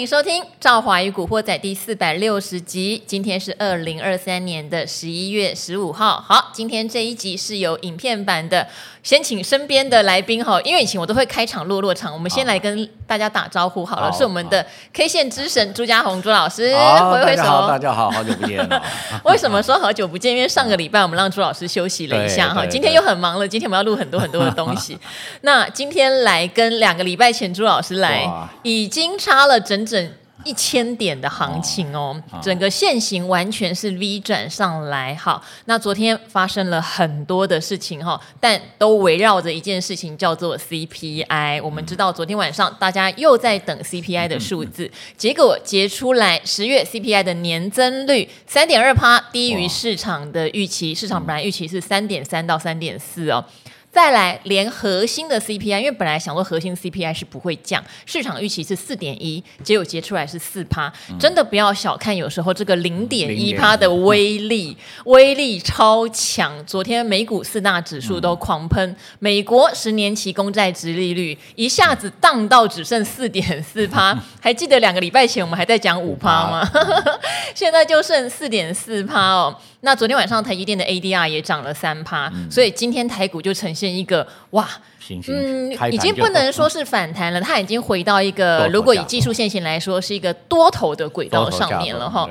迎收听《赵华与古惑仔》第四百六十集。今天是二零二三年的十一月十五号。好，今天这一集是有影片版的。先请身边的来宾哈，因为以前我都会开场落落场，我们先来跟大家打招呼好了。好，是我们的 K 线之神朱家宏朱老师，挥挥手。大家好，大家好，好久不见了。为什么说好久不见？因为上个礼拜我们让朱老师休息了一下哈，今天又很忙了。今天我们要录很多很多的东西。那今天来跟两个礼拜前朱老师来，已经差了整整。一千点的行情哦，整个线型完全是 V 转上来。好，那昨天发生了很多的事情哈，但都围绕着一件事情，叫做 CPI。我们知道昨天晚上大家又在等 CPI 的数字，结果结出来，十月 CPI 的年增率三点二趴，低于市场的预期。市场本来预期是三点三到三点四哦。再来，连核心的 CPI，因为本来想说核心 CPI 是不会降，市场预期是四点一，结果结出来是四趴，嗯、真的不要小看有时候这个零点一趴的威力，威力超强。昨天美股四大指数都狂喷，嗯、美国十年期公债殖利率一下子荡到只剩四点四趴，还记得两个礼拜前我们还在讲五趴吗？现在就剩四点四趴哦。那昨天晚上台积电的 ADR 也涨了三趴，嗯、所以今天台股就呈现一个哇，行行嗯，已经不能说是反弹了，它已经回到一个，如果以技术线型来说，是一个多头的轨道上面了哈。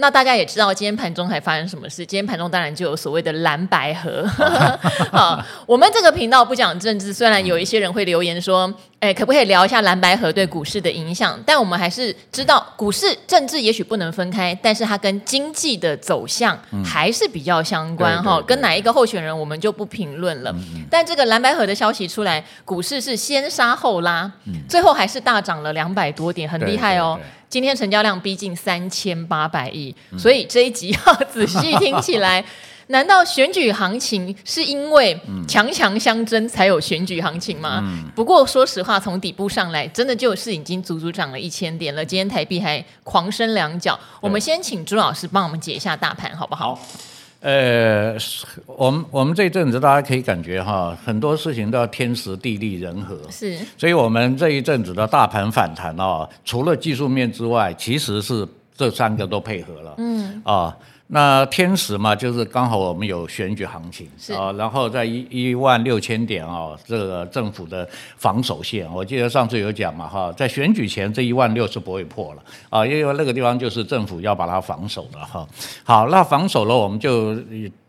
那大家也知道，今天盘中还发生什么事？今天盘中当然就有所谓的蓝白河。好，我们这个频道不讲政治，虽然有一些人会留言说，哎，可不可以聊一下蓝白河对股市的影响？但我们还是知道，股市政治也许不能分开，但是它跟经济的走向还是比较相关哈。跟哪一个候选人，我们就不评论了。但这个蓝白河的消息出来，股市是先杀后拉，最后还是大涨了两百多点，很厉害哦。今天成交量逼近三千八百亿，嗯、所以这一集要仔细听起来。难道选举行情是因为强强相争才有选举行情吗？嗯、不过说实话，从底部上来，真的就是已经足足涨了一千点了。今天台币还狂升两角。我们先请朱老师帮我们解一下大盘，好不好？好呃，我们我们这一阵子大家可以感觉哈，很多事情都要天时地利人和，是，所以我们这一阵子的大盘反弹哦，除了技术面之外，其实是这三个都配合了，嗯啊。那天时嘛，就是刚好我们有选举行情是啊，然后在一一万六千点啊，这个政府的防守线，我记得上次有讲嘛哈，在选举前这一万六是不会破了啊，因为那个地方就是政府要把它防守的哈。好，那防守了，我们就。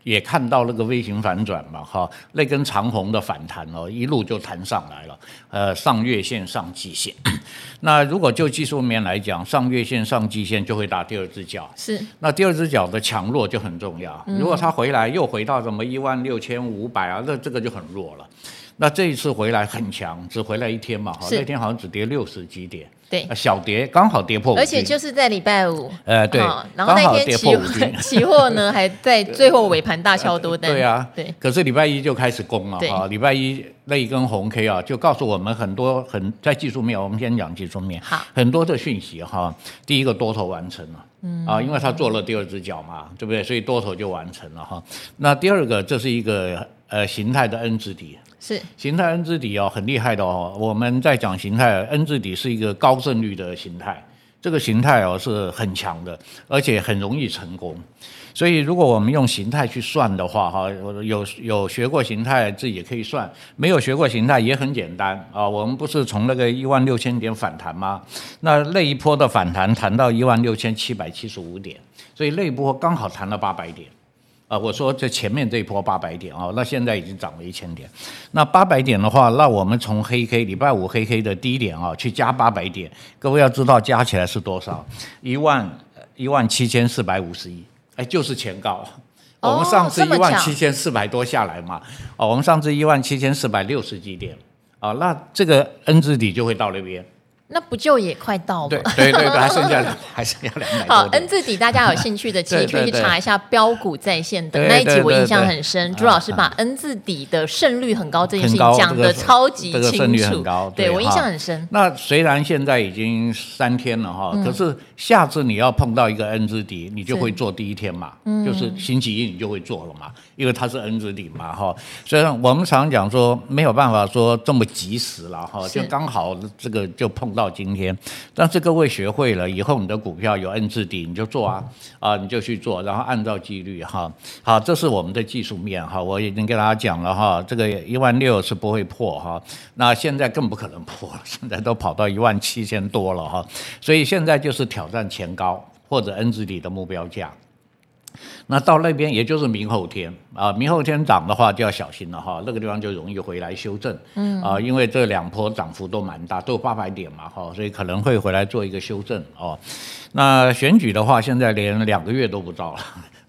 也看到那个 V 型反转嘛，哈，那根长红的反弹哦，一路就弹上来了，呃，上月线上季线。那如果就技术面来讲，上月线上季线就会打第二只脚，是。那第二只脚的强弱就很重要，如果它回来又回到什么一万六千五百啊，那这个就很弱了。那这一次回来很强，只回来一天嘛，哈，那天好像只跌六十几点。对，小跌刚好跌破，而且就是在礼拜五，呃，对，然后那天期货 期货呢还在最后尾盘大敲多单，对啊，对。可是礼拜一就开始攻了啊，礼拜一那一根红 K 啊，就告诉我们很多很在技术面，我们先讲技术面，好，很多的讯息哈。第一个多头完成了，嗯啊，因为他做了第二只脚嘛，对不对？所以多头就完成了哈。那第二个，这是一个呃形态的 N 字底。是形态 N 字底哦，很厉害的哦。我们在讲形态 N 字底是一个高胜率的形态，这个形态哦是很强的，而且很容易成功。所以如果我们用形态去算的话，哈，有有学过形态自己也可以算，没有学过形态也很简单啊。我们不是从那个一万六千点反弹吗？那那一波的反弹弹到一万六千七百七十五点，所以那一波刚好弹了八百点。啊，我说这前面这一波八百点啊，那现在已经涨了一千点。那八百点的话，那我们从黑 K 礼拜五黑 K 的低点啊，去加八百点，各位要知道加起来是多少？一万一万七千四百五十一，哎，就是前高。哦、我们上次一万七千四百多下来嘛，哦，我们上次一万七千四百六十几点，啊，那这个 N 字底就会到那边。那不就也快到了？对对对，还剩下两，还剩下两百。好，N 字底，大家有兴趣的，其实可以去查一下标股在线的那一集，我印象很深。朱老师把 N 字底的胜率很高这件事情讲的超级清楚，胜率很高，对我印象很深。那虽然现在已经三天了哈，可是下次你要碰到一个 N 字底，你就会做第一天嘛，就是星期一你就会做了嘛，因为它是 N 字底嘛哈。虽然我们常讲说没有办法说这么及时了哈，就刚好这个就碰到。到今天。但是各位学会了以后，你的股票有 N 字底，你就做啊，啊，你就去做，然后按照纪律哈。好，这是我们的技术面哈，我已经跟大家讲了哈，这个一万六是不会破哈，那现在更不可能破，现在都跑到一万七千多了哈，所以现在就是挑战前高或者 N 字底的目标价。那到那边也就是明后天啊，明后天涨的话就要小心了哈，那个地方就容易回来修正，嗯啊，因为这两波涨幅都蛮大，都有八百点嘛哈，所以可能会回来做一个修正哦。那选举的话，现在连两个月都不到了。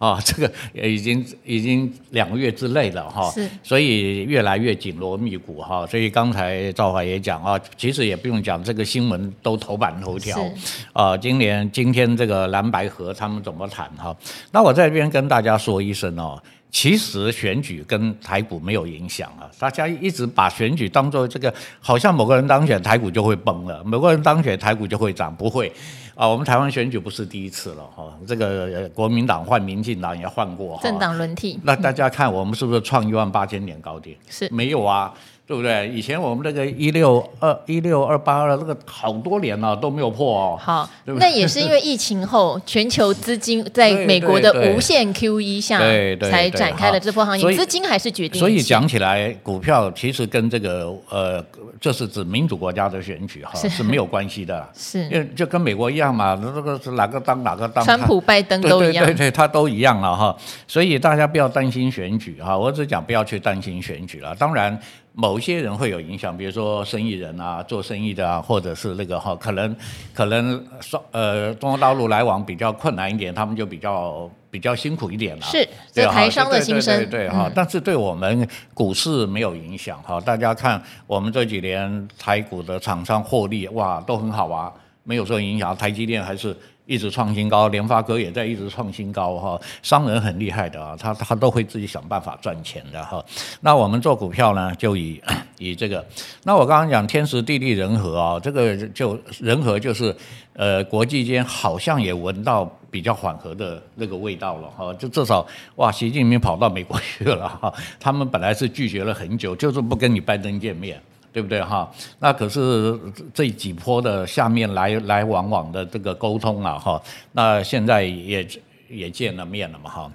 啊、哦，这个已经已经两个月之内了哈，是，所以越来越紧锣密鼓哈。所以刚才赵华也讲啊，其实也不用讲，这个新闻都头版头条。啊，今年今天这个蓝白河他们怎么谈哈？那我在这边跟大家说一声哦，其实选举跟台股没有影响啊。大家一直把选举当做这个，好像某个人当选台股就会崩了，某个人当选台股就会涨，不会。啊，我们台湾选举不是第一次了哈，这个国民党换民进党也换过，政党轮替。那大家看我们是不是创一万八千点高点？是，没有啊。对不对？以前我们那个一六二一六二八二那个好多年了都没有破哦。好，那也是因为疫情后全球资金在 美国的无限 QE 下，才展开了这波行情。资金还是决定。所以讲起来，股票其实跟这个呃，这是指民主国家的选举哈是没有关系的。是，因为就跟美国一样嘛，这个是哪个当哪个当。川普、拜登 都一样。对对对，他都一样了哈。所以大家不要担心选举哈，我只讲不要去担心选举了。当然。某些人会有影响，比如说生意人啊，做生意的啊，或者是那个哈，可能可能双呃，中国大陆来往比较困难一点，他们就比较比较辛苦一点了。是，这台商的心声。对哈，嗯、但是对我们股市没有影响哈。大家看我们这几年台股的厂商获利哇，都很好啊，没有受影响。台积电还是。一直创新高，联发科也在一直创新高哈。商人很厉害的啊，他他都会自己想办法赚钱的哈。那我们做股票呢，就以 以这个。那我刚刚讲天时地利人和啊，这个就人和就是呃，国际间好像也闻到比较缓和的那个味道了哈。就至少哇，习近平跑到美国去了哈。他们本来是拒绝了很久，就是不跟你拜登见面。对不对哈？那可是这几波的下面来来往往的这个沟通啊哈，那现在也也见了面了嘛哈。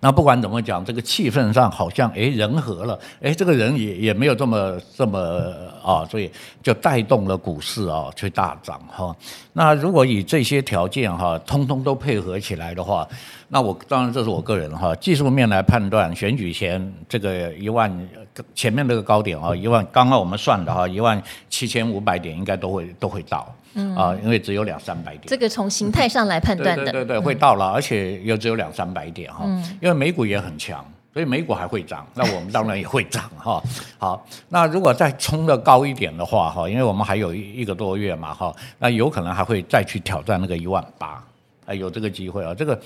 那不管怎么讲，这个气氛上好像哎人和了，哎这个人也也没有这么这么啊，所以就带动了股市啊去大涨哈。那如果以这些条件哈，通通都配合起来的话，那我当然这是我个人哈，技术面来判断，选举前这个一万前面那个高点啊，一万刚刚我们算的哈，一万七千五百点应该都会都会到。嗯啊，因为只有两三百点，这个从形态上来判断的，对对对，会到了，而且又只有两三百点哈，因为美股也很强，所以美股还会涨，那我们当然也会涨哈。好，那如果再冲的高一点的话哈，因为我们还有一一个多月嘛哈，那有可能还会再去挑战那个一万八，哎有这个机会啊，这个。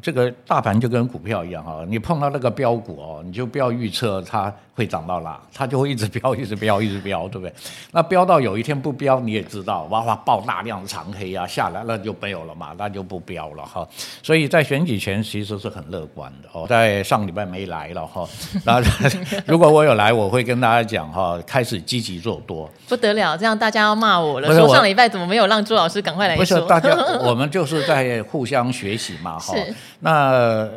这个大盘就跟股票一样哈，你碰到那个标股哦，你就不要预测它会涨到哪，它就会一直飙，一直飙，一直飙，对不对？那飙到有一天不飙，你也知道，哇哇爆大量的长黑啊，下来那就没有了嘛，那就不飙了哈。所以在选举前其实是很乐观的哦。在上礼拜没来了哈，那如果我有来，我会跟大家讲哈，开始积极做多。不得了，这样大家要骂我了，说上礼拜怎么没有让朱老师赶快来说？不是大家，我们就是在互相学习嘛哈。那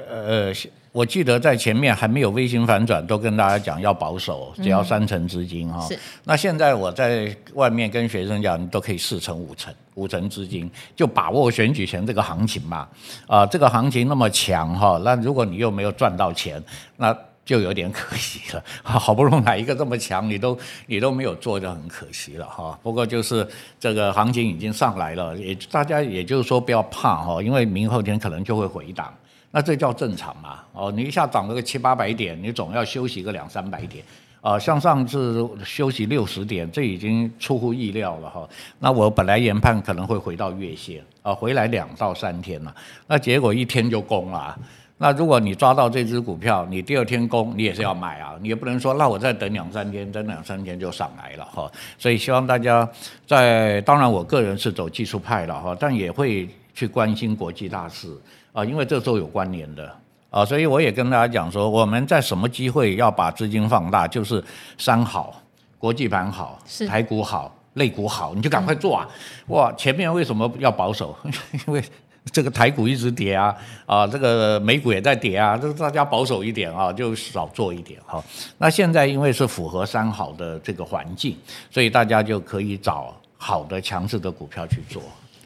呃，我记得在前面还没有微型反转，都跟大家讲要保守，只要三成资金哈。是。那现在我在外面跟学生讲，你都可以四成五成，五成资金就把握选举前这个行情嘛。啊、呃，这个行情那么强哈，那如果你又没有赚到钱，那就有点可惜了。好不容易来一个这么强，你都你都没有做，就很可惜了哈。不过就是这个行情已经上来了，也大家也就是说不要怕哈，因为明后天可能就会回档。那这叫正常嘛？哦，你一下涨了个七八百点，你总要休息个两三百点，啊，像上次休息六十点，这已经出乎意料了哈。那我本来研判可能会回到月线，啊，回来两到三天了，那结果一天就攻了。那如果你抓到这只股票，你第二天攻，你也是要买啊，你也不能说那我再等两三天，等两三天就上来了哈。所以希望大家在，当然我个人是走技术派了哈，但也会去关心国际大事。啊，因为这都有关联的啊，所以我也跟大家讲说，我们在什么机会要把资金放大，就是三好：国际盘好，是台股好，类股好，你就赶快做啊！哇，前面为什么要保守？因为这个台股一直跌啊，啊，这个美股也在跌啊，这大家保守一点啊，就少做一点哈。那现在因为是符合三好的这个环境，所以大家就可以找好的强势的股票去做。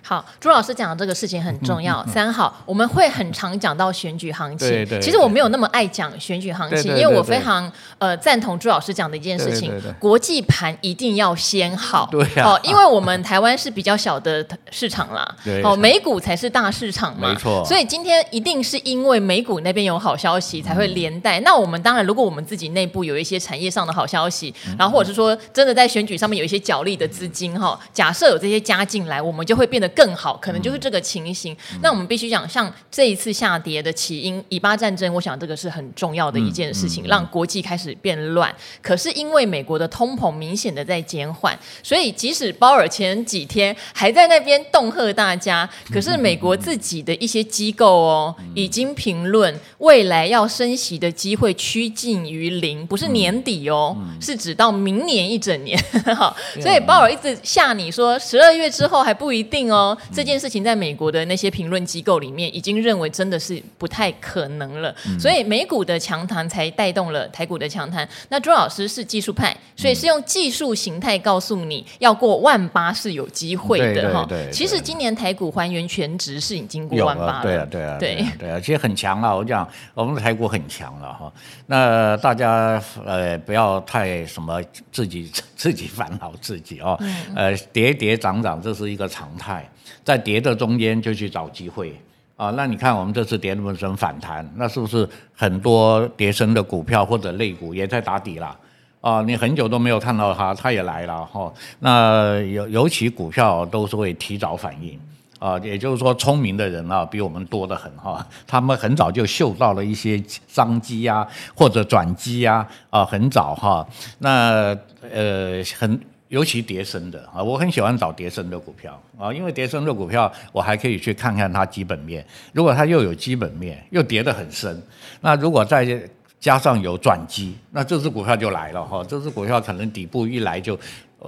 好，朱老师讲的这个事情很重要。嗯嗯嗯、三好，我们会很常讲到选举行情。对对对，其实我没有那么爱讲选举行情，因为我非常呃赞同朱老师讲的一件事情：国际盘一定要先好。对。哦，因为我们台湾是比较小的市场啦。对。哦，美股才是大市场嘛。没错。所以今天一定是因为美股那边有好消息，才会连带、嗯。那我们当然，如果我们自己内部有一些产业上的好消息，嗯、然后或者是说真的在选举上面有一些角力的资金哈、哦，假设有这些加进来，我们就会变得更好，可能就是。这个情形，那我们必须讲，像这一次下跌的起因，以巴战争，我想这个是很重要的一件事情，让国际开始变乱。可是因为美国的通膨明显的在减缓，所以即使鲍尔前几天还在那边恫吓大家，可是美国自己的一些机构哦，已经评论未来要升息的机会趋近于零，不是年底哦，是指到明年一整年。好，所以鲍尔一直吓你说十二月之后还不一定哦，这件事情。在美国的那些评论机构里面，已经认为真的是不太可能了，嗯、所以美股的强弹才带动了台股的强弹。那朱老师是技术派，所以是用技术形态告诉你要过万八是有机会的哈。其实今年台股还原全值是已经过万八了，对啊，对啊，对啊，对啊，其实很强啊。我讲我们的台股很强了哈。那大家呃不要太什么自己自己烦恼自己哦，嗯、呃跌跌涨涨这是一个常态。在跌的中间就去找机会啊！那你看我们这次跌那么深反弹，那是不是很多跌升的股票或者类股也在打底了啊？你很久都没有看到它，它也来了哈。那尤尤其股票都是会提早反应啊，也就是说聪明的人啊比我们多得很哈，他们很早就嗅到了一些商机啊或者转机啊啊，很早哈。那呃很。尤其跌深的啊，我很喜欢找跌深的股票啊，因为跌深的股票我还可以去看看它基本面。如果它又有基本面，又跌得很深，那如果再加上有转机，那这只股票就来了哈。这只股票可能底部一来就。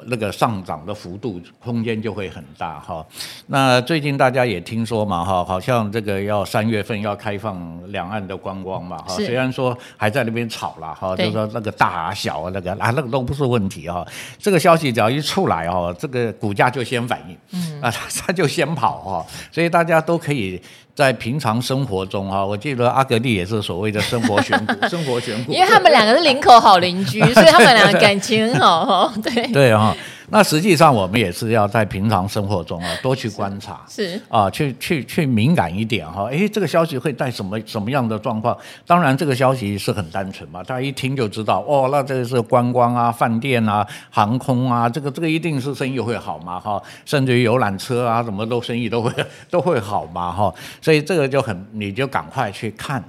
那个上涨的幅度空间就会很大哈。那最近大家也听说嘛哈，好像这个要三月份要开放两岸的观光嘛哈。虽然说还在那边吵了哈，就说那个大啊小啊那个啊那个都不是问题哈。这个消息只要一出来哈，这个股价就先反应，嗯啊 它就先跑哈。所以大家都可以。在平常生活中啊，我记得阿格丽也是所谓的生活选股，生活选股，因为他们两个是林口好邻居，所以他们两个感情很好哈。对对啊。那实际上我们也是要在平常生活中啊 多去观察，是，是啊，去去去敏感一点哈。诶，这个消息会带什么什么样的状况？当然，这个消息是很单纯嘛，大家一听就知道哦，那这个是观光啊、饭店啊、航空啊，这个这个一定是生意会好嘛哈。甚至于游览车啊，什么都生意都会 都会好嘛哈。所以这个就很，你就赶快去看。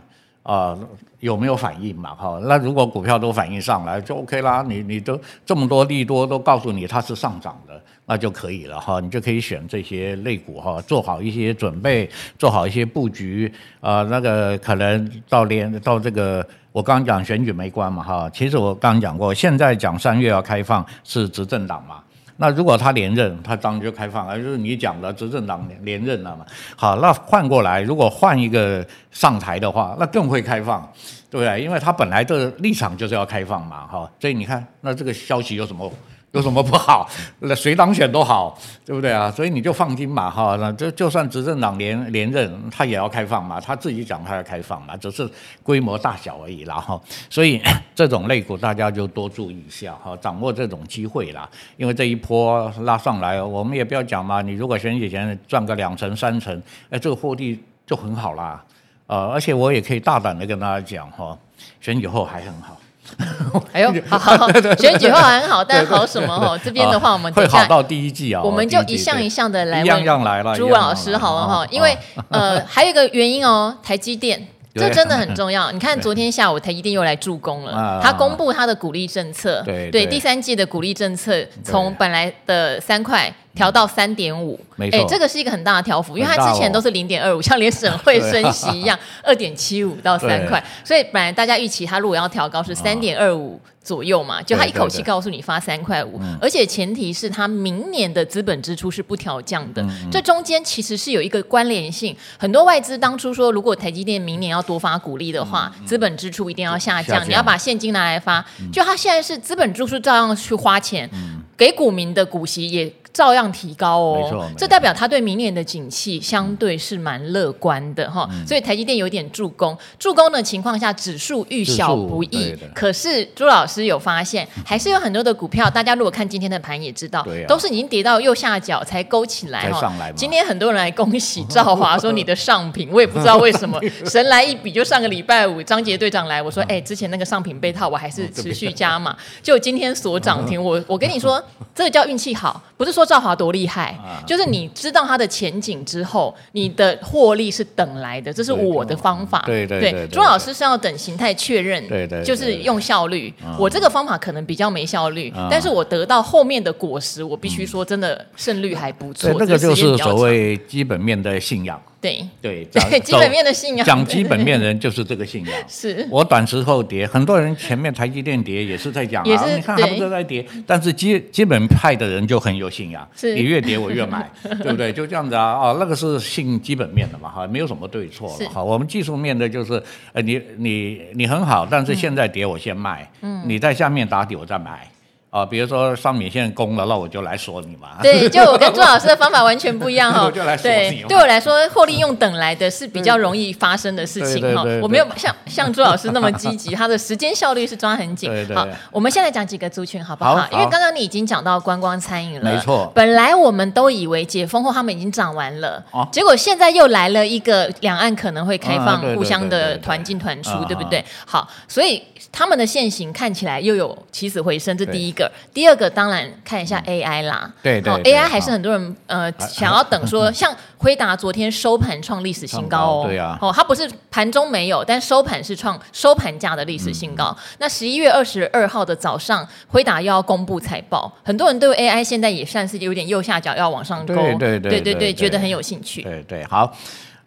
啊、呃，有没有反应嘛？哈，那如果股票都反应上来就 OK 啦。你你都这么多利多都告诉你它是上涨的，那就可以了哈。你就可以选这些类股哈，做好一些准备，做好一些布局啊、呃。那个可能到连到这个，我刚讲选举没关嘛哈。其实我刚讲过，现在讲三月要开放是执政党嘛。那如果他连任，他当然就开放而，就是你讲的执政党连任了嘛。好，那换过来，如果换一个上台的话，那更会开放，对不对？因为他本来的立场就是要开放嘛，哈。所以你看，那这个消息有什么？有什么不好？那 谁当选都好，对不对啊？所以你就放心嘛，哈。那就就算执政党连连任，他也要开放嘛。他自己讲他要开放嘛，只是规模大小而已啦，哈。所以 这种类股大家就多注意一下，哈，掌握这种机会啦。因为这一波拉上来，我们也不要讲嘛。你如果选举前赚个两成三成，哎，这个获利就很好啦。呃，而且我也可以大胆的跟大家讲，哈，选举后还很好。哎呦，好好好，选举后还很好，但好什么哦？这边的话，我们会好到第一季啊，我们就一项一项的来问，一样样来了。朱老师好了哈，因为呃，还有一个原因哦，台积电。这真的很重要。你看，昨天下午台积电又来助攻了。他公布他的鼓励政策，对，第三季的鼓励政策从本来的三块调到三点五，没错，这个是一个很大的调幅，因为它之前都是零点二五，像连省会升息一样，二点七五到三块，所以本来大家预期它如果要调高是三点二五。左右嘛，就它一口气告诉你发三块五，而且前提是它明年的资本支出是不调降的，嗯、这中间其实是有一个关联性。很多外资当初说，如果台积电明年要多发股利的话，资、嗯、本支出一定要下降，下降。你要把现金拿来发。嗯、就它现在是资本支出照样去花钱，嗯、给股民的股息也。照样提高哦，这代表他对明年的景气相对是蛮乐观的哈，所以台积电有点助攻，助攻的情况下，指数遇小不易。可是朱老师有发现，还是有很多的股票，大家如果看今天的盘也知道，都是已经跌到右下角才勾起来哈。今天很多人来恭喜赵华说你的上品，我也不知道为什么。神来一笔，就上个礼拜五张杰队长来，我说 哎，之前那个上品被套，我还是持续加码，就今天所涨停，我我跟你说，这个叫运气好，不是说。赵华多厉害，就是你知道它的前景之后，你的获利是等来的，这是我的方法。对对对，朱老师是要等形态确认，对对，就是用效率。我这个方法可能比较没效率，但是我得到后面的果实，我必须说真的胜率还不错。这个就是所谓基本面的信仰。对对 对，基本面的信仰，讲基本面的 人就是这个信仰。是我短时候跌，很多人前面台积电跌也是在讲啊，你看还不是在跌，但是基基本派的人就很有信仰，你越跌我越买，对不对？就这样子啊，哦，那个是信基本面的嘛，哈，没有什么对错了，哈。我们技术面的就是，呃，你你你很好，但是现在跌我先卖，嗯，你在下面打底我再买。啊，比如说商品现在攻了，那我就来锁你嘛。对，就我跟朱老师的方法完全不一样哈。我就来锁你。对，对我来说，获利用等来的是比较容易发生的事情哈。我没有像像朱老师那么积极，他的时间效率是抓很紧。对对。好，我们现在讲几个族群好不好？好，因为刚刚你已经讲到观光餐饮了。没错。本来我们都以为解封后他们已经涨完了，结果现在又来了一个两岸可能会开放，互相的团进团出，对不对？好，所以他们的线型看起来又有起死回生，这第一个。第二个当然看一下 AI 啦，对对，AI 还是很多人呃想要等说，像辉达昨天收盘创历史新高哦，对啊，哦，它不是盘中没有，但收盘是创收盘价的历史新高。那十一月二十二号的早上，辉达又要公布财报，很多人对 AI 现在也算是有点右下角要往上勾，对对对对对，觉得很有兴趣。对对，好，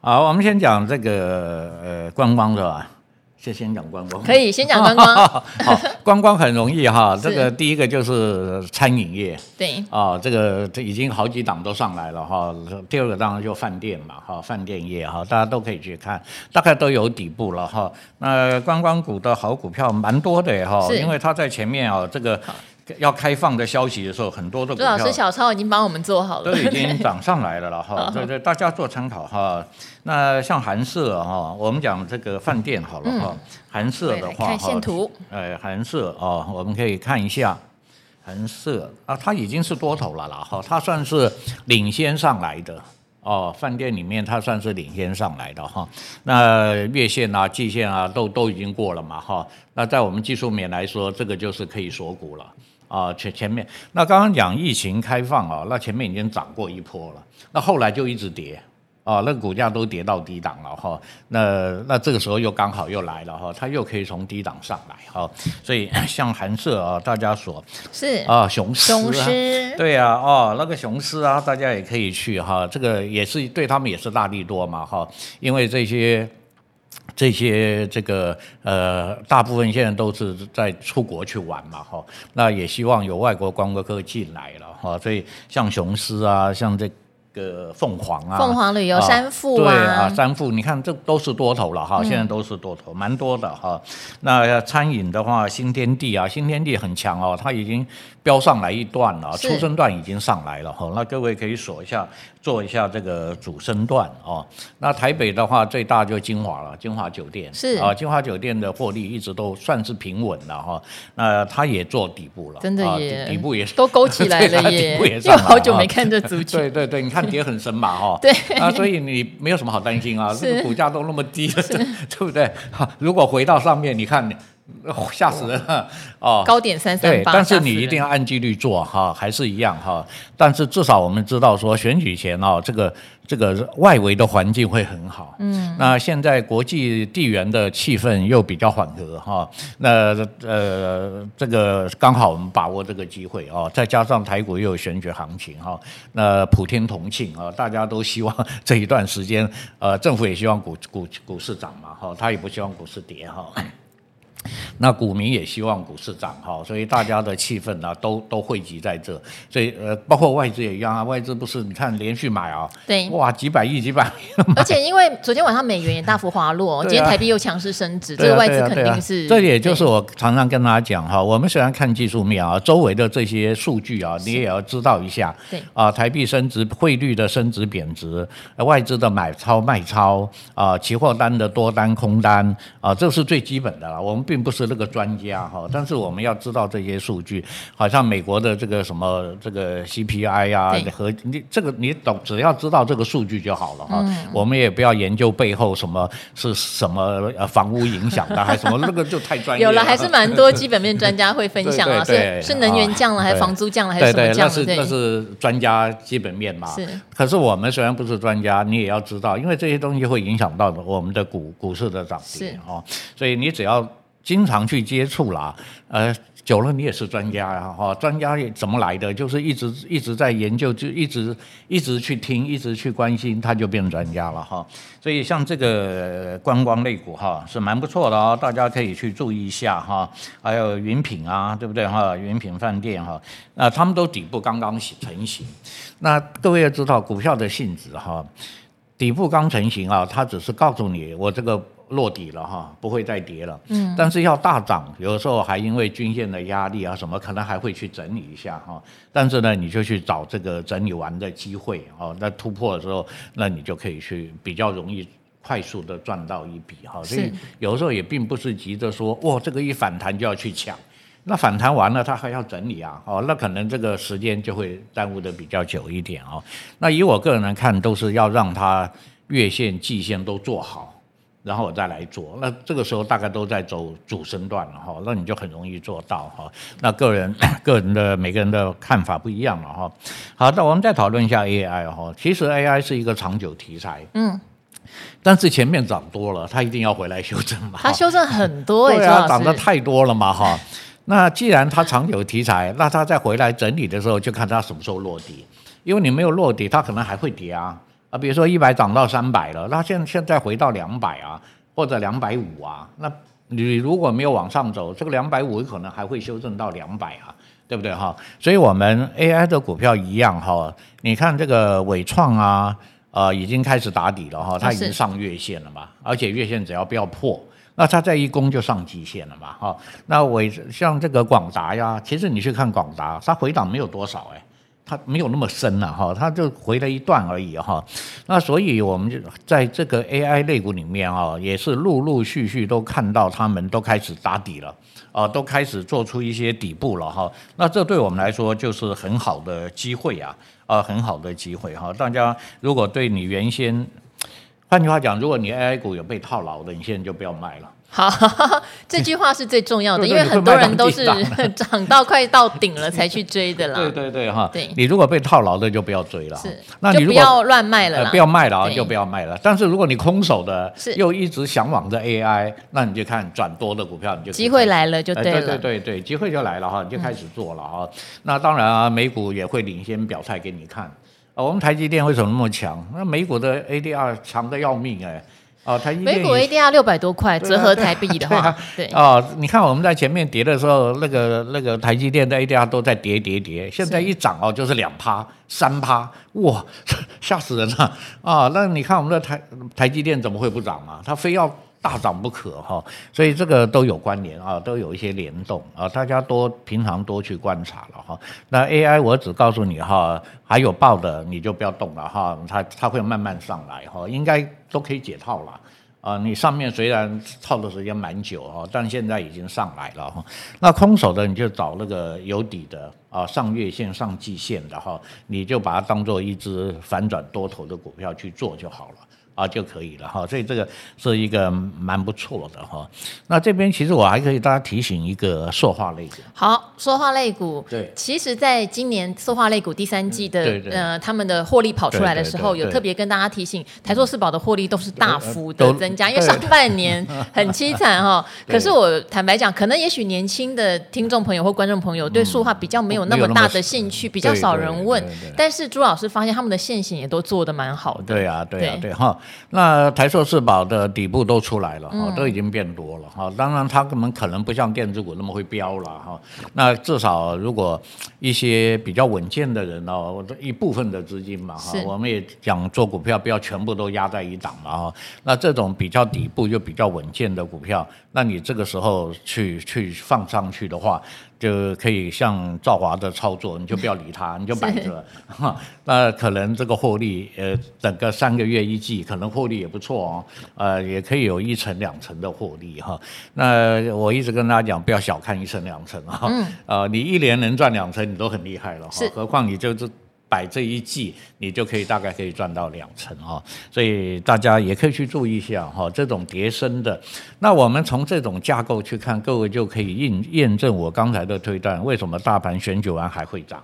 好，我们先讲这个呃观光是吧？先先讲观光，可以先讲观光。好，观光很容易哈。这个第一个就是餐饮业，对啊，这个这已经好几档都上来了哈。第二个当然就饭店嘛哈，饭店业哈，大家都可以去看，大概都有底部了哈。那观光股的好股票蛮多的哈，因为它在前面啊，这个。要开放的消息的时候，很多的股票，朱老师小超已经帮我们做好了，都已经涨上来了了哈。对对，大家做参考哈。那像韩舍哈，我们讲这个饭店好了哈。韩舍的话，看线图。哎，韩舍啊，我们可以看一下韩舍啊，它已经是多头了了哈，它算是领先上来的哦。饭店里面它算是领先上来的哈。那月线啊、季线啊，都都已经过了嘛哈。那在我们技术面来说，这个就是可以锁股了。啊，前前面那刚刚讲疫情开放啊，那前面已经涨过一波了，那后来就一直跌，啊，那个股价都跌到低档了哈，那那这个时候又刚好又来了哈，它又可以从低档上来哈，所以 像寒舍啊，大家说是啊，雄狮，雄狮，对呀，哦，那个雄狮啊，大家也可以去哈，这个也是对他们也是大力多嘛哈，因为这些。这些这个呃，大部分现在都是在出国去玩嘛，哈，那也希望有外国观光客进来了，哈，所以像雄狮啊，像这个凤凰啊，凤凰旅游、三富啊，对啊，三富，你看这都是多头了，哈，现在都是多头，蛮多的哈。那餐饮的话，新天地啊，新天地很强哦，它已经。飙上来一段了，出生段已经上来了哈，那各位可以锁一下，做一下这个主升段哦。那台北的话，最大就金华了，金华酒店是啊，金华酒店的获利一直都算是平稳了哈。那它也做底部了，真的也底部也是都勾起来了 耶，又好久没看这族群。对对对，你看跌很深嘛哈。对啊，所以你没有什么好担心啊，这个股价都那么低了，对不对？哈，如果回到上面，你看。吓死人了哦！高点三三八，但是你一定要按纪律做哈，还是一样哈。但是至少我们知道说，选举前哦，这个这个外围的环境会很好。嗯，那现在国际地缘的气氛又比较缓和哈。那呃，这个刚好我们把握这个机会哦，再加上台股又有选举行情哈，那普天同庆啊，大家都希望这一段时间呃，政府也希望股股股市涨嘛哈，他也不希望股市跌哈。那股民也希望股市涨哈，所以大家的气氛呢都都汇集在这，所以呃，包括外资也一样啊，外资不是你看连续买啊，对，哇，几百亿几百亿，而且因为昨天晚上美元也大幅滑落，今天台币又强势升值，这个外资肯定是。这也就是我常常跟大家讲哈，我们虽然看技术面啊，周围的这些数据啊，你也要知道一下，对。啊，台币升值、汇率的升值贬值、外资的买超卖超啊，期货单的多单空单啊，这是最基本的了，我们并不是。那个专家哈，但是我们要知道这些数据，好像美国的这个什么这个 CPI 啊和你这个你懂，只要知道这个数据就好了哈。我们也不要研究背后什么是什么呃房屋影响的，还是什么那个就太专业。有了，还是蛮多基本面专家会分享啊，是是能源降了，还是房租降了，还是什么降了？对对，那是那是专家基本面嘛。是。可是我们虽然不是专家，你也要知道，因为这些东西会影响到我们的股股市的涨跌啊。所以你只要。经常去接触啦，呃，久了你也是专家呀，哈，专家也怎么来的？就是一直一直在研究，就一直一直去听，一直去关心，他就变专家了哈。所以像这个观光类股哈是蛮不错的哦，大家可以去注意一下哈。还有云品啊，对不对哈？云品饭店哈，那他们都底部刚刚成型。那各位要知道股票的性质哈，底部刚成型啊，它只是告诉你我这个。落底了哈，不会再跌了。嗯，但是要大涨，有的时候还因为均线的压力啊什么，可能还会去整理一下哈。但是呢，你就去找这个整理完的机会哦。那突破的时候，那你就可以去比较容易快速的赚到一笔哈。所以有的时候也并不是急着说，哇，这个一反弹就要去抢。那反弹完了，它还要整理啊，哦，那可能这个时间就会耽误的比较久一点哦。那以我个人来看，都是要让它月线、季线都做好。然后我再来做，那这个时候大概都在走主升段了哈，那你就很容易做到哈。那个人 个人的每个人的看法不一样了哈。好，那我们再讨论一下 AI 哈。其实 AI 是一个长久题材，嗯，但是前面涨多了，它一定要回来修正嘛。它修正很多，对啊，涨得太多了嘛哈。那既然它长久题材，那它再回来整理的时候，就看它什么时候落地，因为你没有落地，它可能还会跌啊。啊，比如说一百涨到三百了，那现现在回到两百啊，或者两百五啊，那你如果没有往上走，这个两百五可能还会修正到两百啊，对不对哈？所以我们 AI 的股票一样哈，你看这个伟创啊，呃，已经开始打底了哈，它已经上月线了嘛，而且月线只要不要破，那它再一攻就上极限了嘛哈。那纬像这个广达呀，其实你去看广达，它回档没有多少哎。它没有那么深了哈，它就回了一段而已哈。那所以我们就在这个 AI 类股里面啊，也是陆陆续续都看到他们都开始打底了啊，都开始做出一些底部了哈。那这对我们来说就是很好的机会啊啊，很好的机会哈。大家如果对你原先，换句话讲，如果你 AI 股有被套牢的，你现在就不要卖了。好，这句话是最重要的，因为很多人都是 涨到快到顶了才去追的啦。对对对哈，对，你如果被套牢的就不要追了。是，那你如果不要乱卖了，不要卖了啊，就不要卖了。但是如果你空手的，又一直向往着 AI，那你就看转多的股票，你就机会来了就对了。对对对，机会就来了哈，你就开始做了啊。那当然啊，美股也会领先表态给你看。啊，我们台积电为什么那么强？那美股的 ADR 强的要命哎。哦，台积电美股一定要六百多块，折合台币的话，对哦，你看我们在前面跌的时候，那个那个台积电在 ADR 都在跌跌跌，现在一涨哦，就是两趴三趴，哇，吓死人了啊！那你看我们的台台积电怎么会不涨嘛？它非要。大涨不可哈，所以这个都有关联啊，都有一些联动啊，大家多平常多去观察了哈。那 AI 我只告诉你哈，还有报的你就不要动了哈，它它会慢慢上来哈，应该都可以解套了啊。你上面虽然套的时间蛮久哈，但现在已经上来了哈。那空手的你就找那个有底的啊，上月线上季线的哈，你就把它当做一只反转多头的股票去做就好了。啊就可以了哈。所以这个是一个蛮不错的哈。那这边其实我还可以大家提醒一个塑化类股。好，塑化类股。对。其实，在今年塑化类股第三季的呃他们的获利跑出来的时候，有特别跟大家提醒，台塑四宝的获利都是大幅的增加，因为上半年很凄惨哈。可是我坦白讲，可能也许年轻的听众朋友或观众朋友对塑化比较没有那么大的兴趣，比较少人问。但是朱老师发现他们的线型也都做得蛮好的。对啊，对啊，对哈。那台塑四宝的底部都出来了哈，都已经变多了哈。当然，他们可能不像电子股那么会飙了哈。那至少如果一些比较稳健的人哦，一部分的资金嘛哈，我们也讲做股票不要全部都压在一档嘛哈。那这种比较底部又比较稳健的股票，那你这个时候去去放上去的话。就可以像赵华的操作，你就不要理他，你就摆着。哈，那可能这个获利，呃，整个三个月一季，可能获利也不错哦，呃，也可以有一成两成的获利哈。那我一直跟大家讲，不要小看一成两成啊。嗯。呃，你一年能赚两成，你都很厉害了。是。何况你就是。摆这一季，你就可以大概可以赚到两成哈，所以大家也可以去注意一下哈，这种叠升的，那我们从这种架构去看，各位就可以印验证我刚才的推断，为什么大盘选举完还会涨？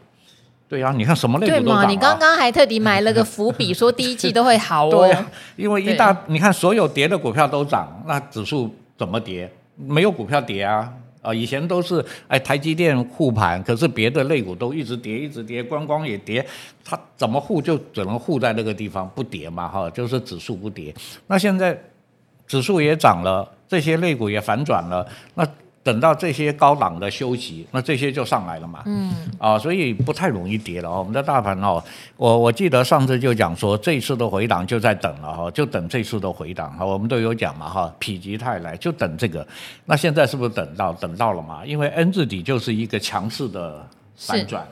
对啊，你看什么类股都涨。对嘛？你刚刚还特地埋了个伏笔，说第一季都会好哦。对啊，因为一大你看所有跌的股票都涨，那指数怎么跌？没有股票跌啊。啊，以前都是哎，台积电护盘，可是别的类股都一直跌，一直跌，观光也跌，它怎么护就只能护在那个地方不跌嘛，哈，就是指数不跌。那现在指数也涨了，这些类股也反转了，那。等到这些高档的休息，那这些就上来了嘛。嗯。啊，所以不太容易跌了哦。我们的大盘哦，我我记得上次就讲说，这次的回档就在等了哈，就等这次的回档哈。我们都有讲嘛哈，否极泰来就等这个。那现在是不是等到等到了嘛？因为 N 字底就是一个强势的反转。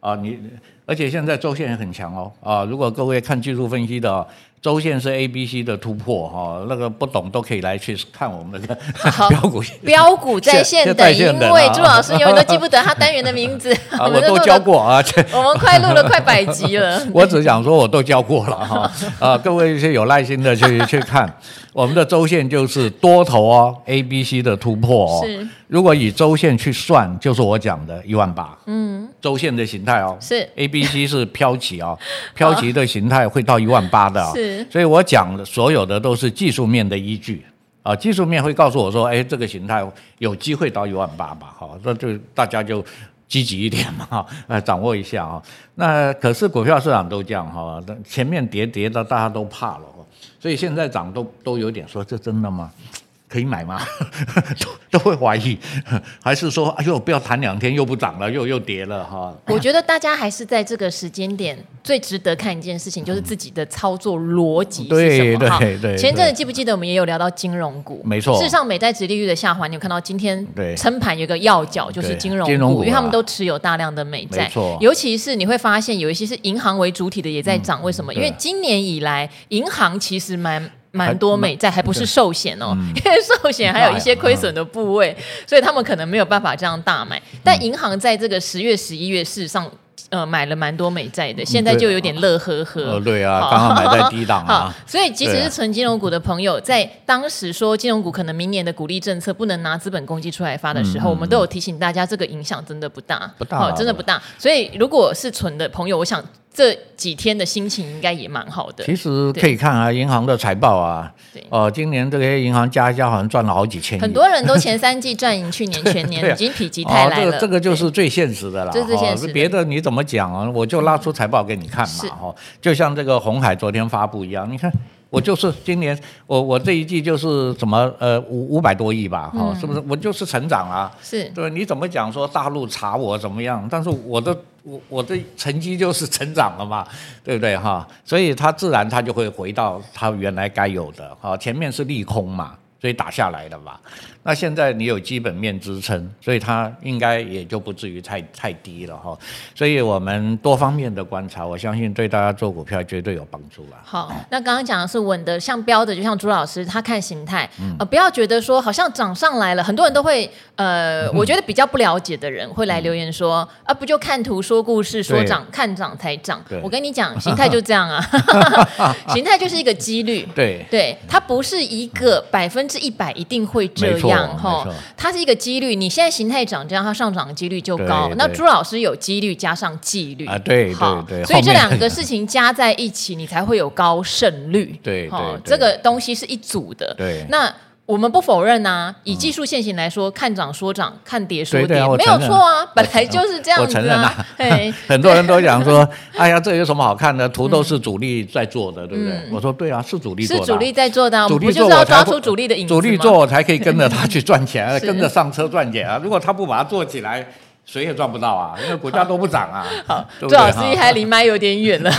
啊，你而且现在周线也很强哦。啊，如果各位看技术分析的。周线是 A、B、C 的突破哈，那个不懂都可以来去看我们的标股。标股在线的，因为朱老师永远都记不得他单元的名字。啊，我都教过啊，我们快录了快百集了。我只想说，我都教过了哈。啊，各位一些有耐心的去去看，我们的周线就是多头哦，A、B、C 的突破哦。是。如果以周线去算，就是我讲的一万八。嗯。周线的形态哦。是。A、B、C 是飘起哦，飘起的形态会到一万八的。是。所以我讲的所有的都是技术面的依据啊，技术面会告诉我说，哎，这个形态有机会到一万八吧，好，那就大家就积极一点嘛，哈，呃，掌握一下啊。那可是股票市场都这样哈，前面跌跌的大家都怕了，所以现在涨都都有点说，这真的吗？可以买吗？都都会怀疑，还是说哎呦不要谈两天又不涨了，又又跌了哈？我觉得大家还是在这个时间点最值得看一件事情，就是自己的操作逻辑是什么？哈、嗯，前阵子记不记得我们也有聊到金融股？没错。事实上，美债殖利率的下滑，你有看到今天撑盘有个要角就是金融股，股啊、因为他们都持有大量的美债，没错。尤其是你会发现有一些是银行为主体的也在涨，为什么？因为今年以来银行其实蛮。蛮多美债还不是寿险哦，嗯、因为寿险还有一些亏损的部位，嗯、所以他们可能没有办法这样大买。嗯、但银行在这个十月、十一月，事实上，呃，买了蛮多美债的，现在就有点乐呵呵。呃，对啊，刚好买在低档啊。所以，即使是纯金融股的朋友，在当时说金融股可能明年的鼓励政策不能拿资本公积出来发的时候，嗯、我们都有提醒大家，这个影响真的不大，不大、啊，真的不大。所以，如果是纯的朋友，我想。这几天的心情应该也蛮好的。其实可以看啊，银行的财报啊，哦，今年这些银行加一加，好像赚了好几千亿。很多人都前三季赚赢去年全年，已经否极泰来了。这个这个就是最现实的了。这是现实。别的你怎么讲啊？我就拉出财报给你看嘛，哈，就像这个红海昨天发布一样，你看。我就是今年，我我这一季就是怎么呃五五百多亿吧，哈、嗯，是不是？我就是成长啊，是对。你怎么讲说大陆查我怎么样？但是我的我我的成绩就是成长了嘛，对不对哈？所以它自然它就会回到它原来该有的哈。前面是利空嘛，所以打下来了嘛。那现在你有基本面支撑，所以它应该也就不至于太太低了哈。所以我们多方面的观察，我相信对大家做股票绝对有帮助了。好，那刚刚讲的是稳的，像标的，就像朱老师他看形态，嗯、呃，不要觉得说好像涨上来了，很多人都会，呃，我觉得比较不了解的人会来留言说，嗯、啊，不就看图说故事，说涨看涨才涨。我跟你讲，形态就这样啊，形态就是一个几率。对对，它不是一个百分之一百一定会这样。哈，它是一个几率。你现在形态涨这样，它上涨的几率就高。那朱老师有几率加上纪律啊，对对对，所以这两个事情加在一起，你才会有高胜率。对对，这个东西是一组的。对，那。我们不否认呐，以技术现行来说，看涨说涨，看跌说跌，没有错啊，本来就是这样子啊。我承认啊，很多人都讲说，哎呀，这有什么好看的？图都是主力在做的，对不对？我说对啊，是主力做的，是主力在做的，主力就是要抓出主力的影子，主力做我才可以跟着他去赚钱，跟着上车赚钱啊。如果他不把它做起来。谁也赚不到啊，因为股价都不涨啊。好，朱老师还离麦有点远了。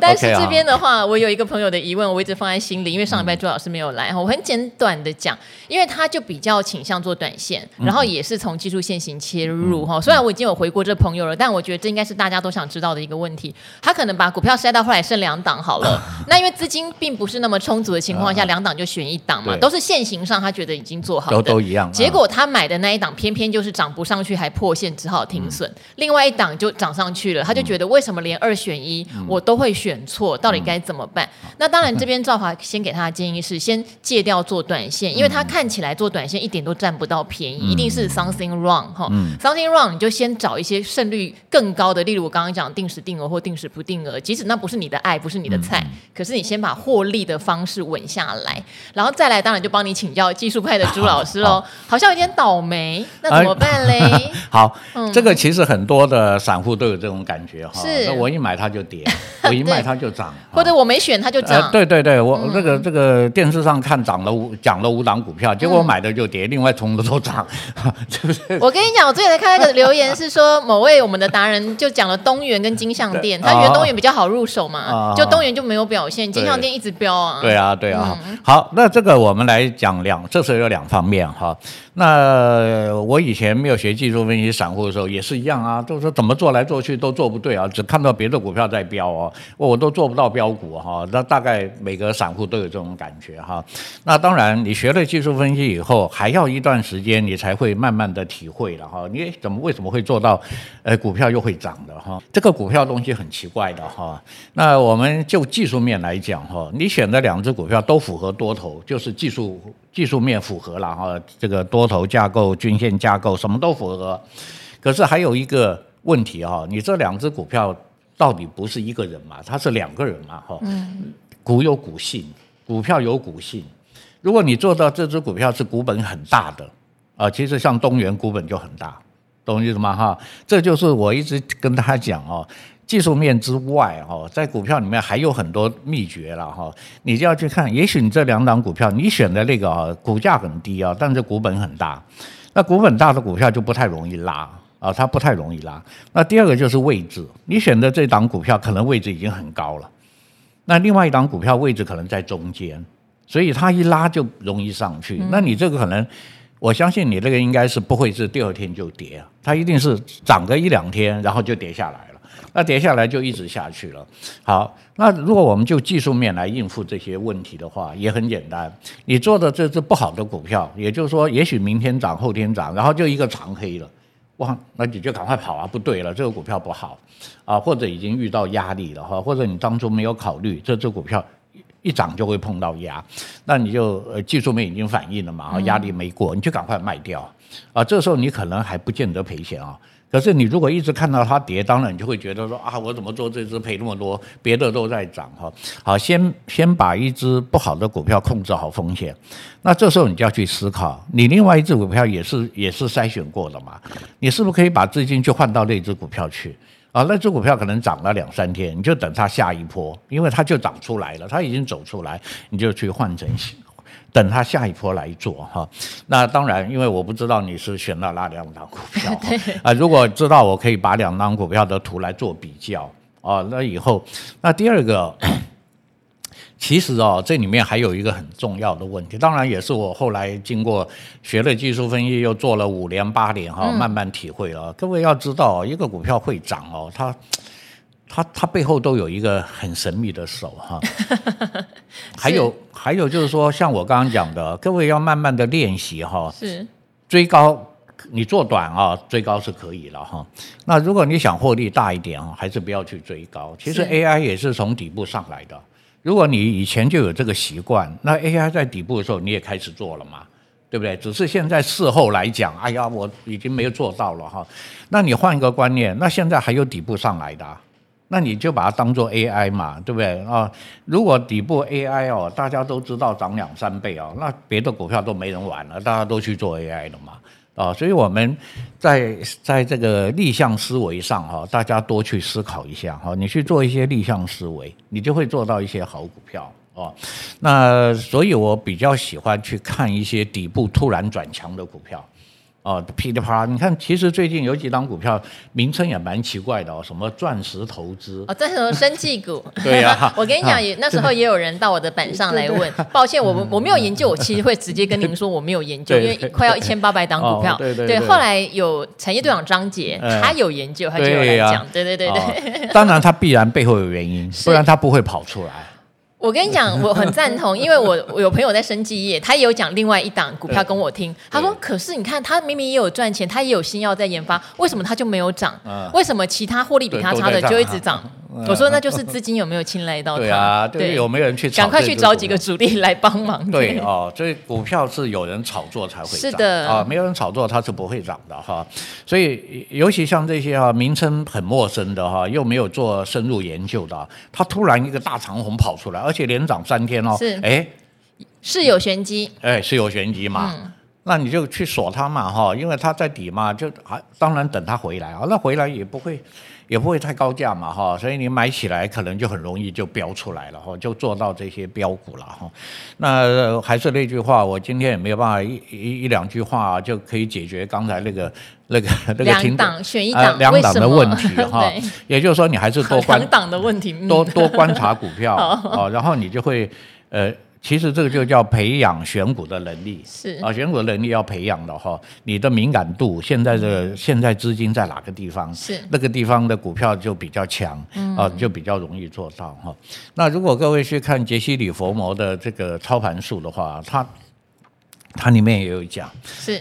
但是这边的话，我有一个朋友的疑问，我一直放在心里，因为上礼拜朱老师没有来哈。我很简短的讲，因为他就比较倾向做短线，然后也是从技术线型切入哈。虽然我已经有回过这朋友了，但我觉得这应该是大家都想知道的一个问题。他可能把股票筛到后来剩两档好了，那因为资金并不是那么充足的情况下，两档就选一档嘛，都是现行上他觉得已经做好的，都一样。结果他买的那一档偏偏就是涨不上去，还破线只好停损，嗯、另外一档就涨上去了，他就觉得为什么连二选一我都会选错，嗯、到底该怎么办？嗯、那当然这边赵华先给他的建议是先戒掉做短线，因为他看起来做短线一点都占不到便宜，嗯、一定是 something wrong 哈、嗯、something wrong 你就先找一些胜率更高的，例如我刚刚讲定时定额或定时不定额，即使那不是你的爱，不是你的菜，嗯、可是你先把获利的方式稳下来，然后再来当然就帮你请教技术派的朱老师喽，好，好。像有点倒霉，那怎么办嘞？哎、好。嗯、这个其实很多的散户都有这种感觉哈，是我一买它就跌，我一卖它就涨，或者我没选它就涨。呃、对对对，我这个这个电视上看涨了五讲了五档股票，结果我买的就跌，另外从头都涨，是不是？我跟你讲，我最近才看那个留言是说，某位我们的达人就讲了东元跟金像店，他觉得东元比较好入手嘛，就东元就没有表现，金像店一直飙啊。对啊对啊，好，那这个我们来讲两，这是有两方面哈。那我以前没有学技术分析散户的时候也是一样啊，就是说怎么做来做去都做不对啊，只看到别的股票在飙哦，我都做不到飙股哈。那大概每个散户都有这种感觉哈。那当然，你学了技术分析以后，还要一段时间你才会慢慢的体会了哈。你怎么为什么会做到，呃，股票又会涨的哈？这个股票东西很奇怪的哈。那我们就技术面来讲哈，你选的两只股票都符合多头，就是技术。技术面符合了哈，这个多头架构、均线架构什么都符合，可是还有一个问题哈，你这两只股票到底不是一个人嘛？它是两个人嘛？哈，股有股性，股票有股性。如果你做到这只股票是股本很大的啊，其实像东元股本就很大，懂我意思吗？哈，这就是我一直跟大家讲哦。技术面之外，哈，在股票里面还有很多秘诀了，哈，你就要去看。也许你这两档股票，你选的那个啊，股价很低啊，但是股本很大。那股本大的股票就不太容易拉啊，它不太容易拉。那第二个就是位置，你选的这档股票可能位置已经很高了，那另外一档股票位置可能在中间，所以它一拉就容易上去。那你这个可能，我相信你这个应该是不会是第二天就跌啊，它一定是涨个一两天，然后就跌下来了。那跌下来就一直下去了。好，那如果我们就技术面来应付这些问题的话，也很简单。你做的这只不好的股票，也就是说，也许明天涨，后天涨，然后就一个长黑了，哇，那你就赶快跑啊！不对了，这个股票不好啊，或者已经遇到压力了哈，或者你当初没有考虑这只股票一涨就会碰到压，那你就呃技术面已经反应了嘛，压力没过，你就赶快卖掉啊。这时候你可能还不见得赔钱啊。可是你如果一直看到它跌，当然你就会觉得说啊，我怎么做这只赔那么多，别的都在涨哈。好，先先把一只不好的股票控制好风险，那这时候你就要去思考，你另外一只股票也是也是筛选过的嘛，你是不是可以把资金去换到那只股票去啊？那只股票可能涨了两三天，你就等它下一波，因为它就涨出来了，它已经走出来，你就去换成。等他下一波来做哈，那当然，因为我不知道你是选了哪两档股票 啊。如果知道，我可以把两档股票的图来做比较啊。那以后，那第二个，其实哦，这里面还有一个很重要的问题，当然也是我后来经过学了技术分析，又做了五年八年哈，慢慢体会了。嗯、各位要知道，一个股票会涨哦，它它它背后都有一个很神秘的手哈。还有还有就是说，像我刚刚讲的，各位要慢慢的练习哈。是追高，你做短啊，追高是可以了哈。那如果你想获利大一点啊，还是不要去追高。其实 AI 也是从底部上来的。如果你以前就有这个习惯，那 AI 在底部的时候你也开始做了嘛，对不对？只是现在事后来讲，哎呀，我已经没有做到了哈。那你换一个观念，那现在还有底部上来的，那你就把它当做 AI 嘛，对不对啊？如果底部 AI 哦，大家都知道涨两三倍哦，那别的股票都没人玩了，大家都去做 AI 了嘛。啊，所以我们在在这个逆向思维上哈，大家多去思考一下哈，你去做一些逆向思维，你就会做到一些好股票哦。那所以我比较喜欢去看一些底部突然转强的股票。哦，噼里啪啦！你看，其实最近有几档股票名称也蛮奇怪的哦，什么钻石投资哦，这什么生技股？对呀、啊，我跟你讲，也那时候也有人到我的板上来问，抱歉，我我没有研究，我其实会直接跟您说我没有研究，因为快要一千八百档股票，对对对。后来有产业队长张杰，他有研究，他就有来讲，对对对对。当然，他必然背后有原因，不然他不会跑出来。我跟你讲，我很赞同，因为我我有朋友在生技业，他也有讲另外一档股票跟我听。他说：“可是你看，他明明也有赚钱，他也有新药在研发，为什么他就没有涨？为什么其他获利比他差的就一直涨？”我说那就是资金有没有青睐到他？对啊，对，有没有人去炒？赶快去找几个主力来帮忙。对哦，所以股票是有人炒作才会涨。是的啊，没有人炒作它是不会涨的哈。所以尤其像这些啊，名称很陌生的哈，又没有做深入研究的，它突然一个大长虹跑出来，而且连涨三天哦。是。哎，是有玄机。哎，是有玄机嘛？嗯。那你就去锁它嘛哈，因为它在底嘛，就还当然等它回来啊，那回来也不会。也不会太高价嘛哈，所以你买起来可能就很容易就标出来了哈，就做到这些标股了哈。那还是那句话，我今天也没有办法一一一两句话就可以解决刚才那个那个那个两档选一档两档的问题哈。也就是说，你还是多观 两档的问题，多多观察股票 啊，然后你就会呃。其实这个就叫培养选股的能力，是啊，选股的能力要培养的哈。你的敏感度，现在的现在资金在哪个地方？是那个地方的股票就比较强，啊，就比较容易做到哈。那如果各位去看杰西·里佛摩的这个操盘术的话，它它里面也有讲，是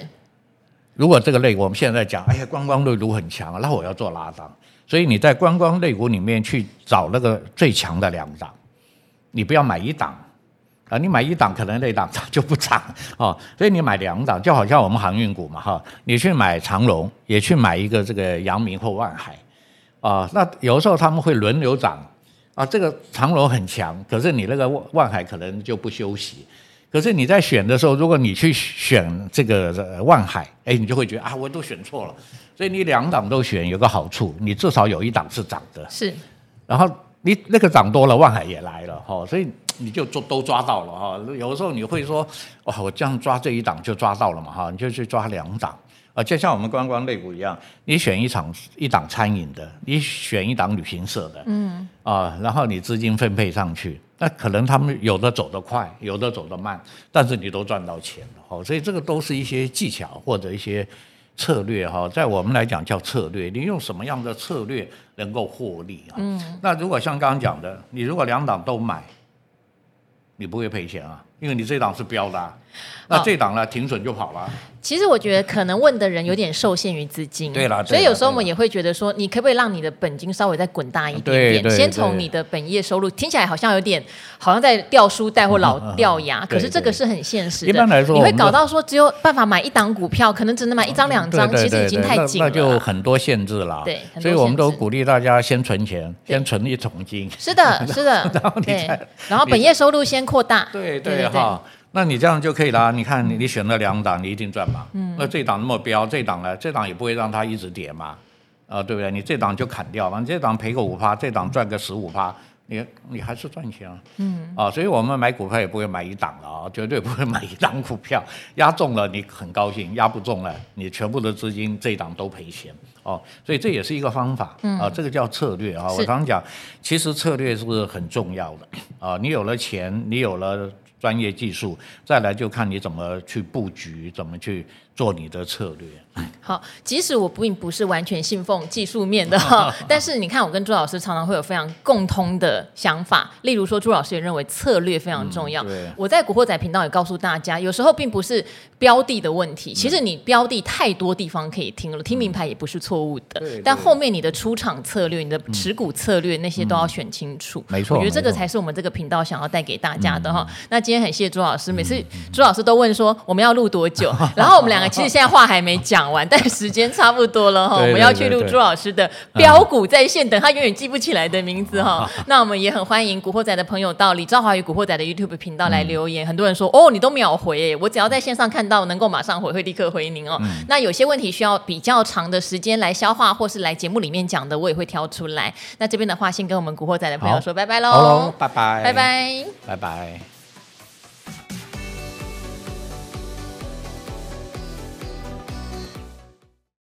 如果这个类我们现在讲，哎呀，观光类股很强，那我要做拉档，所以你在观光类股里面去找那个最强的两档，你不要买一档。啊，你买一档可能那档它就不涨哦，所以你买两档，就好像我们航运股嘛哈，你去买长龙，也去买一个这个阳明或万海，啊，那有时候他们会轮流涨，啊，这个长龙很强，可是你那个万海可能就不休息，可是你在选的时候，如果你去选这个万海，哎，你就会觉得啊，我都选错了，所以你两档都选有个好处，你至少有一档是涨的，是，然后你那个涨多了，万海也来了哈，所以。你就抓都抓到了哈，有的时候你会说，哇，我这样抓这一档就抓到了嘛哈，你就去抓两档啊，就像我们观光类股一样，你选一场一档餐饮的，你选一档旅行社的，嗯啊，然后你资金分配上去，那可能他们有的走得快，有的走得慢，但是你都赚到钱了哈，所以这个都是一些技巧或者一些策略哈，在我们来讲叫策略，你用什么样的策略能够获利啊？嗯，那如果像刚刚讲的，你如果两档都买。你不会赔钱啊，因为你这档是标的啊。那这档呢，停损就跑了。其实我觉得可能问的人有点受限于资金，对了，所以有时候我们也会觉得说，你可不可以让你的本金稍微再滚大一点点？先从你的本业收入，听起来好像有点好像在掉书袋或老掉牙，可是这个是很现实的。一般来说，你会搞到说只有办法买一档股票，可能只能买一张两张，其实已经太紧了。那就很多限制了。对，所以我们都鼓励大家先存钱，先存一桶金。是的，是的，对。然后本业收入先扩大。对对哈。那你这样就可以了。你看你你选了两档，你一定赚嘛。嗯。那这档那么标，这档呢？这档也不会让它一直跌嘛。啊，对不对？你这档就砍掉嘛。你这档赔个五趴，这档赚个十五趴，你你还是赚钱啊。嗯啊，所以我们买股票也不会买一档了啊，绝对不会买一档股票，压中了你很高兴，压不中了你全部的资金这一档都赔钱哦。所以这也是一个方法啊，这个叫策略啊。我常讲，其实策略是很重要的啊。你有了钱，你有了。专业技术，再来就看你怎么去布局，怎么去做你的策略。好，即使我并不是完全信奉技术面的哈，但是你看我跟朱老师常常会有非常共通的想法。例如说，朱老师也认为策略非常重要。嗯、我在古惑仔频道也告诉大家，有时候并不是标的的问题，其实你标的太多地方可以听了，听名牌也不是错误的。嗯、但后面你的出场策略、你的持股策略、嗯、那些都要选清楚。没错，我觉得这个才是我们这个频道想要带给大家的哈。嗯、那今天很谢谢朱老师，每次朱老师都问说我们要录多久，然后我们两个其实现在话还没讲完，但时间。差不多了哈，我们要去录朱老师的标股在线，等他永远记不起来的名字哈。那我们也很欢迎古惑仔的朋友到李兆华与古惑仔的 YouTube 频道来留言。很多人说哦，你都秒回，我只要在线上看到，能够马上回，会立刻回您哦。那有些问题需要比较长的时间来消化，或是来节目里面讲的，我也会挑出来。那这边的话，先跟我们古惑仔的朋友说拜拜喽，拜拜，拜拜，拜拜。